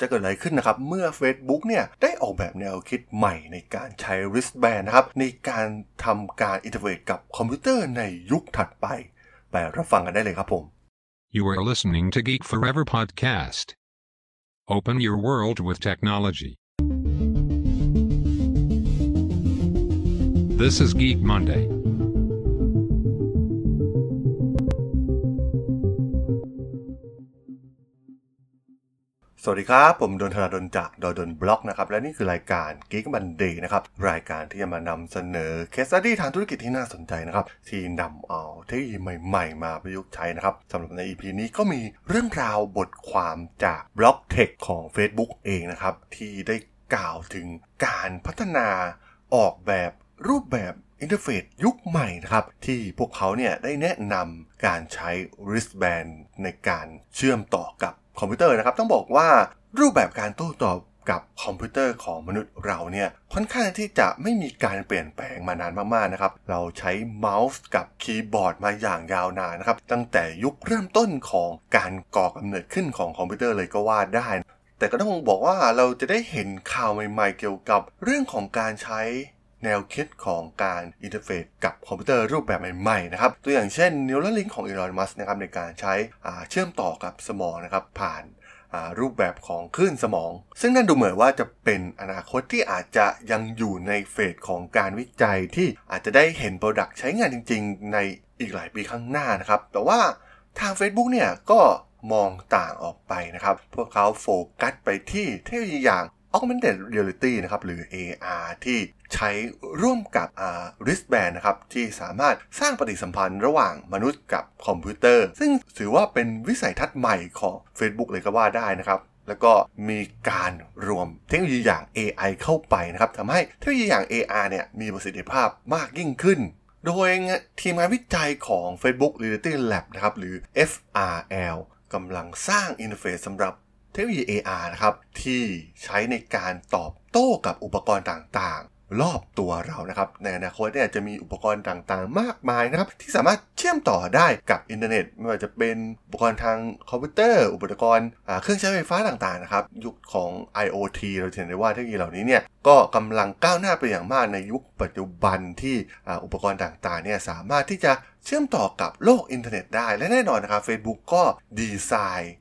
จะเกิดอะไรขึ้นนะครับเมื่อ Facebook เนี่ยได้ออกแบบแนวคิดใหม่ในการใช้ wristband นะครับในการทำการ interface กับคอมพิวเตอร์ในยุคถัดไปไปรับฟังกันได้เลยครับผม You are listening to Geek Forever podcast. Open your world with technology. This is Geek Monday. สวัสดีครับ ผมดลธราดลจากด.ดล็อกนะครับ และนี่คือรายการ Geek Monday นะครับ รายการที่จะมานำเสนอเคส e ดี้ทางธุรกิจที่น่าสนใจนะครับ ที่นำเอาเทคโนโลยีใหม่ๆ มาประยุกต์ใช้นะครับสำหรับใน EP นี้ก็มีเรื่องราวบทความจาก blog tech ของ Facebook เองนะครับ ที่ได้กล่าวถึงการพัฒนาออกแบบรูปแบบ interface ยุคใหม่นะครับ ที่พวกเขาเนี่ยได้แนะนำการใช้ wristband ในการเชื่อมต่อกับ คอมพิวเตอร์นะครับ ต้องบอกว่ารูปแบบการโต้ตอบกับคอมพิวเตอร์ของมนุษย์เราเนี่ยค่อนข้างที่จะไม่มีการเปลี่ยนแปลงมานานมากๆนะครับ เราใช้เมาส์กับคีย์บอร์ดมาอย่างยาวนานนะครับ ตั้งแต่ยุคเริ่มต้นของการก่อกำเนิดขึ้นของคอมพิวเตอร์เลยก็ว่าได้ แต่ก็ต้องบอกว่าเราจะได้เห็นข่าวใหม่ๆเกี่ยวกับเรื่องของการใช้ แนวคิดของการ interface กับคอมพิวเตอร์รูปแบบใหม่ๆนะครับตัวอย่างเช่น Neuralink ของ Elon Musk นะครับในการใช้เชื่อมต่อกับสมองนะครับผ่านรูปแบบของคลื่นสมอง ซึ่งนั่นดูเหมือนว่าจะเป็นอนาคตที่อาจจะยังอยู่ในเฟสของการวิจัยที่อาจจะได้เห็น product ใช้งานจริง ๆ ในอีกหลายปีข้างหน้านะครับ แต่ว่าทาง Facebook เนี่ยก็มองต่างออกไปนะครับ พวกเขาโฟกัสไปที่เทคโนโลยีอย่าง augmented reality นะครับหรือ AR ที่ ใช้ร่วมกับ wristband นะครับที่สามารถสร้างปฏิสัมพันธ์ระหว่างมนุษย์กับคอมพิวเตอร์ ซึ่งถือว่าเป็นวิสัยทัศน์ใหม่ของ Facebook เลยก็ว่าได้นะครับแล้วก็มีการรวมเทคโนโลยีอย่าง AI เข้าไปนะครับทำให้เทคโนโลยีอย่าง AR เนี่ยมีประสิทธิภาพมากยิ่งขึ้น โดยทีมงานวิจัยของ Facebook Reality Lab นะครับหรือ FRL กำลังสร้าง interface สำหรับเทคโนโลยี AR นะครับที่ใช้ในการตอบโต้กับอุปกรณ์ต่าง รอบตัวเรานะครับ ในอนาคตเนี่ยจะมีอุปกรณ์ต่างๆ มากมายนะครับ ที่สามารถเชื่อมต่อได้กับอินเทอร์เน็ต ไม่ว่าจะเป็นอุปกรณ์ทางคอมพิวเตอร์ อุปกรณ์เครื่องใช้ไฟฟ้าต่างๆนะครับ ยุคของ IoT เราเห็นได้ว่าเทคโนโลยีเหล่านี้เนี่ยก็กำลังก้าวหน้าไปอย่างมากในยุคปัจจุบันที่อุปกรณ์ต่างๆเนี่ยสามารถที่จะเชื่อมต่อกับโลกอินเทอร์เน็ตได้และแน่นอนนะครับ Facebook ก็ดีไซน์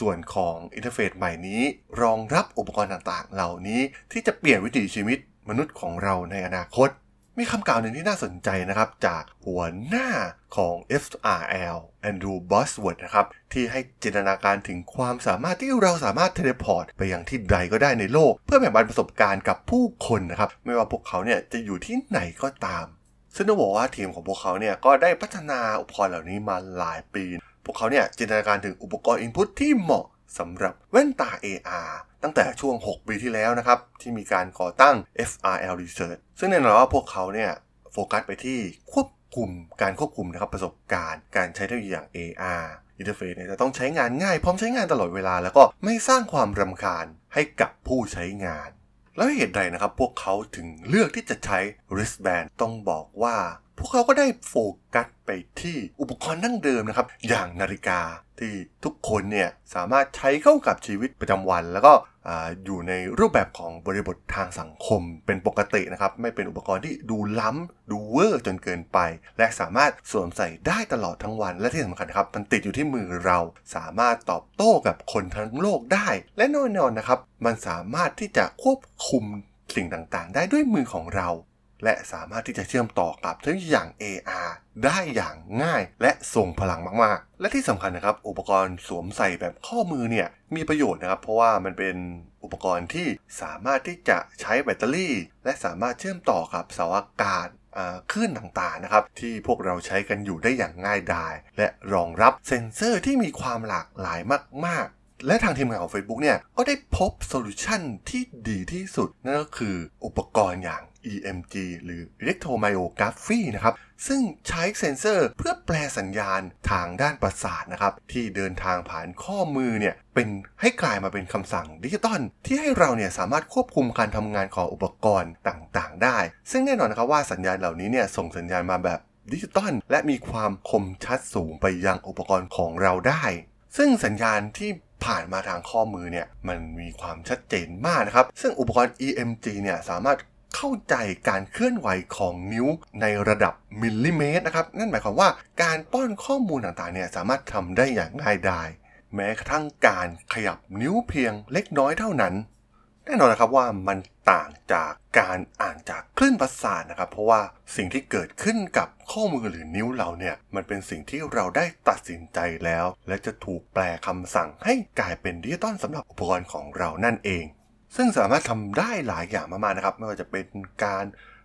ส่วนของ interface ใหม่นี้ รองรับอุปกรณ์ต่างๆ เหล่านี้ที่จะเปลี่ยนวิถีชีวิต มนุษย์ของเราในอนาคต มีคำกล่าวหนึ่งที่น่าสนใจนะครับ จากหัวหน้าของ FRL Andrew Bosworth นะครับ ที่ให้จินตนาการถึงความสามารถที่เราสามารถ teleport ไปยังที่ใดก็ได้ในโลก เพื่อแบ่งปันประสบการณ์กับผู้คนนะครับ ไม่ว่าพวกเขาเนี่ยจะอยู่ที่ไหนก็ตาม ซึ่งต้องบอกว่าทีมของพวกเขาเนี่ยก็ได้พัฒนาอุปกรณ์เหล่านี้มาหลายปี พวกเขาเนี่ยจินตนาการถึงอุปกรณ์ input ที่เหมาะ สำหรับแว่นตา AR ตั้งแต่ช่วง 6 ปีที่แล้วนะครับ ที่มีการก่อตั้ง FRL Research ซึ่งแน่นอนว่าพวกเขาเนี่ยโฟกัสไปที่ควบคุมการควบคุมนะครับประสบการณ์ การใช้เทคโนโลยีอย่าง AR interface เนี่ยจะต้องใช้งานง่ายพร้อมใช้งานตลอดเวลา แล้วก็ไม่สร้างความรำคาญให้กับผู้ใช้งาน แล้วเหตุใดนะครับ พวกเขาถึงเลือกที่จะใช้ wristband ต้องบอกว่า พวกเขาก็ได้โฟกัสไปที่อุปกรณ์ดั้งเดิมนะครับ อย่างนาฬิกาที่ทุกคนเนี่ยสามารถใช้เข้ากับชีวิตประจำวัน แล้วก็อยู่ในรูปแบบของบริบททางสังคมเป็นปกตินะครับ ไม่เป็นอุปกรณ์ที่ดูล้ำดูเวอร์จนเกินไป และสามารถสวมใส่ได้ตลอดทั้งวัน และที่สำคัญครับมันติดอยู่ที่มือเรา สามารถตอบโต้กับคนทั้งโลกได้ และแน่นอนนะครับ มันสามารถที่จะควบคุมสิ่งต่างๆ ได้ด้วยมือของเรา และสามารถที่จะเชื่อมต่อกับเทคโนโลยีอย่าง AR ได้อย่างง่ายและทรงพลังมากๆ และที่สำคัญนะครับ อุปกรณ์สวมใส่แบบข้อมือเนี่ยมีประโยชน์นะครับ เพราะว่ามันเป็นอุปกรณ์ที่สามารถที่จะใช้แบตเตอรี่ และสามารถเชื่อมต่อกับเสาอากาศคลื่นต่างๆนะครับ ที่พวกเราใช้กันอยู่ได้อย่างง่ายดาย และรองรับเซ็นเซอร์ที่มีความหลากหลายมากๆ และทางทีมงานของ Facebook เนี่ย ก็ได้พบ solution ที่ดีที่สุด นั่นก็คืออุปกรณ์อย่าง EMG หรือ electromyography นะครับ ซึ่งใช้เซ็นเซอร์เพื่อแปลสัญญาณทางด้านประสาทนะครับ ที่เดินทางผ่านข้อมือเนี่ย เป็นให้กลายมาเป็นคำสั่งดิจิตอลที่ให้เราเนี่ยสามารถควบคุมการทำงานของอุปกรณ์ต่างๆ ได้ ซึ่งแน่นอนนะครับว่าสัญญาณเหล่านี้เนี่ยส่งสัญญาณมาแบบดิจิตอลและมีความคมชัดสูงไปยังอุปกรณ์ของเราได้ ซึ่งสัญญาณที่ ผ่านมาทางข้อมือเนี่ยมันมีความชัดเจนมากนะครับ ซึ่งอุปกรณ์ EMG เนี่ยสามารถเข้าใจการเคลื่อนไหวของนิ้วในระดับมิลลิเมตรนะครับ นั่นหมายความว่าการป้อนข้อมูลต่างๆเนี่ยสามารถทำได้อย่างง่ายดายแม้กระทั่งการขยับนิ้วเพียงเล็กน้อยเท่านั้น แน่นอนนะครับว่ามันต่างจากการอ่านจากคลื่นประสาทนะครับ เพราะว่าสิ่งที่เกิดขึ้นกับข้อมือหรือนิ้วเราเนี่ย มันเป็นสิ่งที่เราได้ตัดสินใจแล้ว และจะถูกแปลคำสั่งให้กลายเป็นดิจิตอลสำหรับอุปกรณ์ของเรานั่นเอง ซึ่งสามารถทำได้หลายอย่างมากๆนะครับ ไม่ว่าจะเป็นการ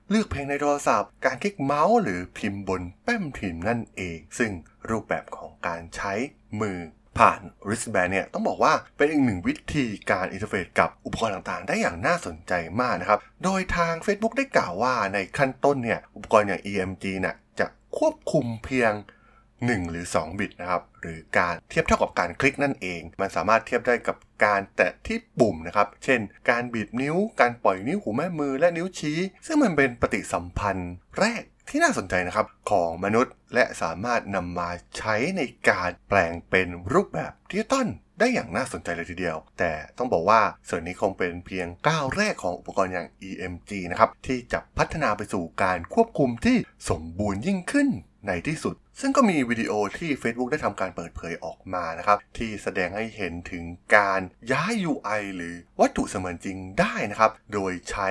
เลือกเพลงในโทรศัพท์ การคลิกเมาส์หรือพิมพ์บนแป้นพิมพ์นั่นเอง ซึ่งรูปแบบของการใช้มือ ผ่าน wristband เนี่ยต้องบอกว่าเป็นอีกหนึ่งวิธีการ interface กับอุปกรณ์ต่างๆ ได้อย่างน่าสนใจมากนะครับ โดยทาง Facebook ได้กล่าวว่าในขั้นต้นเนี่ยอุปกรณ์อย่าง EMG น่ะจะควบคุมเพียง 1 หรือ 2 บิตนะครับ หรือการเทียบเท่ากับการคลิกนั่นเอง มันสามารถเทียบได้กับการแตะที่ปุ่มนะครับ เช่น การบีบนิ้ว การปล่อยนิ้วหูแม่มือและนิ้วชี้ ซึ่งมันเป็นปฏิสัมพันธ์แรก ที่น่าสนใจนะครับของมนุษย์และสามารถนำมาใช้ในการแปลงเป็นรูปแบบดิจิตอลได้อย่างน่าสนใจเลยทีเดียว แต่ต้องบอกว่าส่วนนี้คงเป็นเพียงก้าวแรกของอุปกรณ์อย่าง EMG นะครับ ที่จะพัฒนาไปสู่การควบคุมที่สมบูรณ์ยิ่งขึ้นในที่สุด ซึ่งก็มีวิดีโอที่ Facebook ได้ทำการเปิดเผยออกมานะครับ ที่แสดงให้เห็นถึงการย้าย UI หรือวัตถุเสมือนจริงได้นะครับ โดยใช้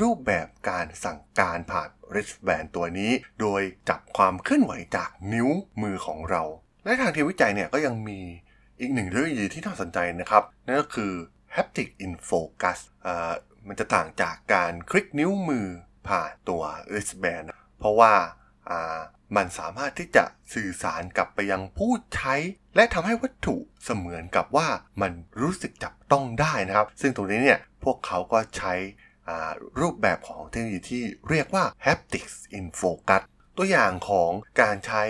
รูปแบบการสั่งการผ่าน wristband ตัวนี้ โดยจับความเคลื่อนไหวจากนิ้วมือของเรา และทางทีมวิจัยเนี่ยก็ยังมีอีกหนึ่งเรื่องดีที่น่าสนใจนะครับ นั่นก็คือ haptic in focus มันจะต่างจากการคลิกนิ้วมือผ่านตัว wristband เพราะว่ามันสามารถที่จะสื่อสารกลับไปยังผู้ใช้ และทำให้วัตถุเสมือนกับว่ามันรู้สึกจับต้องได้นะครับ ซึ่งตรงนี้เนี่ยพวกเขาก็ใช้ รูปแบบของเทคโนโลยีที่เรียกว่า haptics in focus ตัวอย่างของการใช้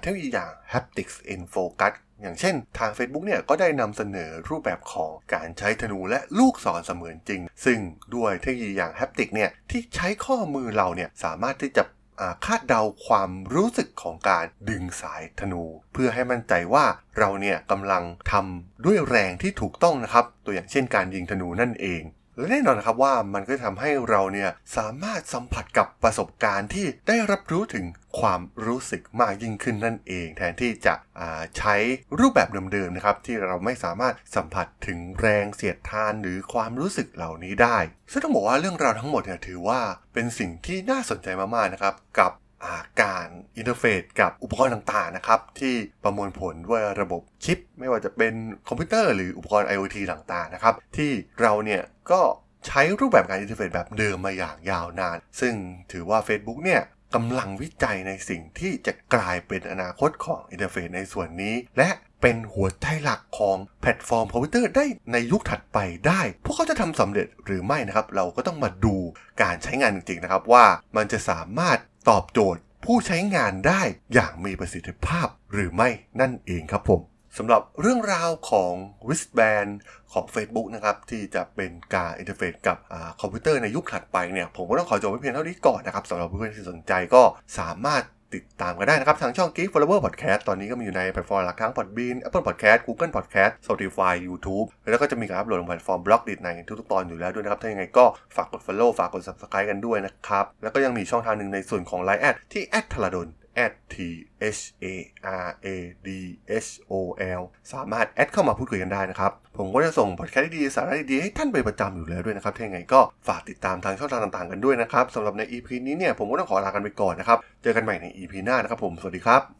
เทคโนโลยีอย่าง haptics in focus อย่างเช่นทาง Facebook เนี่ยก็ได้นำเสนอรูปแบบของการใช้ธนูและลูกศรเสมือนจริง ซึ่งด้วยเทคโนโลยีอย่าง haptic เนี่ยที่ใช้ข้อมือเราเนี่ยสามารถที่จะคาดเดาความรู้สึกของการดึงสายธนู เพื่อให้มั่นใจว่าเราเนี่ยกำลังทำด้วยแรงที่ถูกต้องนะครับ ตัวอย่างเช่นการยิงธนูนั่นเอง และแน่นอนนะครับว่ามันก็ทำให้เราเนี่ยสามารถสัมผัสกับประสบการณ์ที่ได้รับรู้ถึงความรู้สึกมากยิ่งขึ้นนั่นเอง แทนที่จะใช้รูปแบบเดิมๆนะครับที่เราไม่สามารถสัมผัสถึงแรงเสียดทานหรือความรู้สึกเหล่านี้ได้ซึ่งต้องบอกว่าเรื่องราวทั้งหมดเนี่ยถือว่าเป็นสิ่งที่น่าสนใจมากๆนะครับกับ การ interface กับอุปกรณ์ต่างๆนะครับที่ประมวลผลด้วยระบบชิป ไม่ว่าจะเป็นคอมพิวเตอร์หรืออุปกรณ์ IoT ต่างๆนะครับที่เราเนี่ยก็ใช้รูปแบบการ interface แบบเดิมมาอย่างยาวนาน ซึ่งถือว่า Facebook เนี่ยกำลังวิจัยในสิ่งที่จะกลายเป็นอนาคตของ interface ในส่วนนี้ และเป็นหัวใจหลักของแพลตฟอร์มคอมพิวเตอร์ได้ในยุคถัดไปได้ พวกเขาจะทำสำเร็จหรือไม่นะครับ เราก็ต้องมาดูการใช้งานจริงๆนะครับ ว่ามันจะสามารถ ตอบโจทย์ผู้ใช้งานได้อย่างมีประสิทธิภาพหรือไม่นั่นเองครับผมสำหรับเรื่องราวของ wristband ของ Facebook นะครับ ที่จะเป็นการ interface กับอคอมพิวเตอร์ในยุคถัดไปเนี่ย ผมก็ต้องขอจบไว้เพียงเท่านี้ก่อนนะครับสำหรับเพื่อนๆที่สนใจก็สามารถ ติดตามกันได้นะครับ ทางช่อง Geek Forever Podcast ตอนนี้ก็มีอยู่ในแพลตฟอร์มหลักทั้ง Podbean Apple Podcast Google Podcast Spotify YouTube แล้วก็จะมีการอัปโหลดลงแพลตฟอร์ม Blockdit ในทุกๆตอนอยู่แล้วด้วยนะครับ ถ้ายังไงก็ฝากกด Follow ฝากกด Subscribe กันด้วยนะครับ แล้วก็ยังมีช่องทางหนึ่งในส่วนของ Line แอดที่แอดทลาดน n t h a r a d h o l สามารถแอดเข้ามาพูดคุยกันได้นะครับ ผมก็จะส่งพอดแคสต์ดีสาระดีให้ท่านเป็นประจำอยู่แล้วด้วยนะครับถ้าอย่างไรก็ฝากติดตามทางช่องทางต่างๆกันด้วยนะครับสำหรับใน EP นี้เนี่ยผมก็ต้องขอลากันไปก่อนนะครับ เจอกันใหม่ใน EP หน้านะครับผม สวัสดีครับ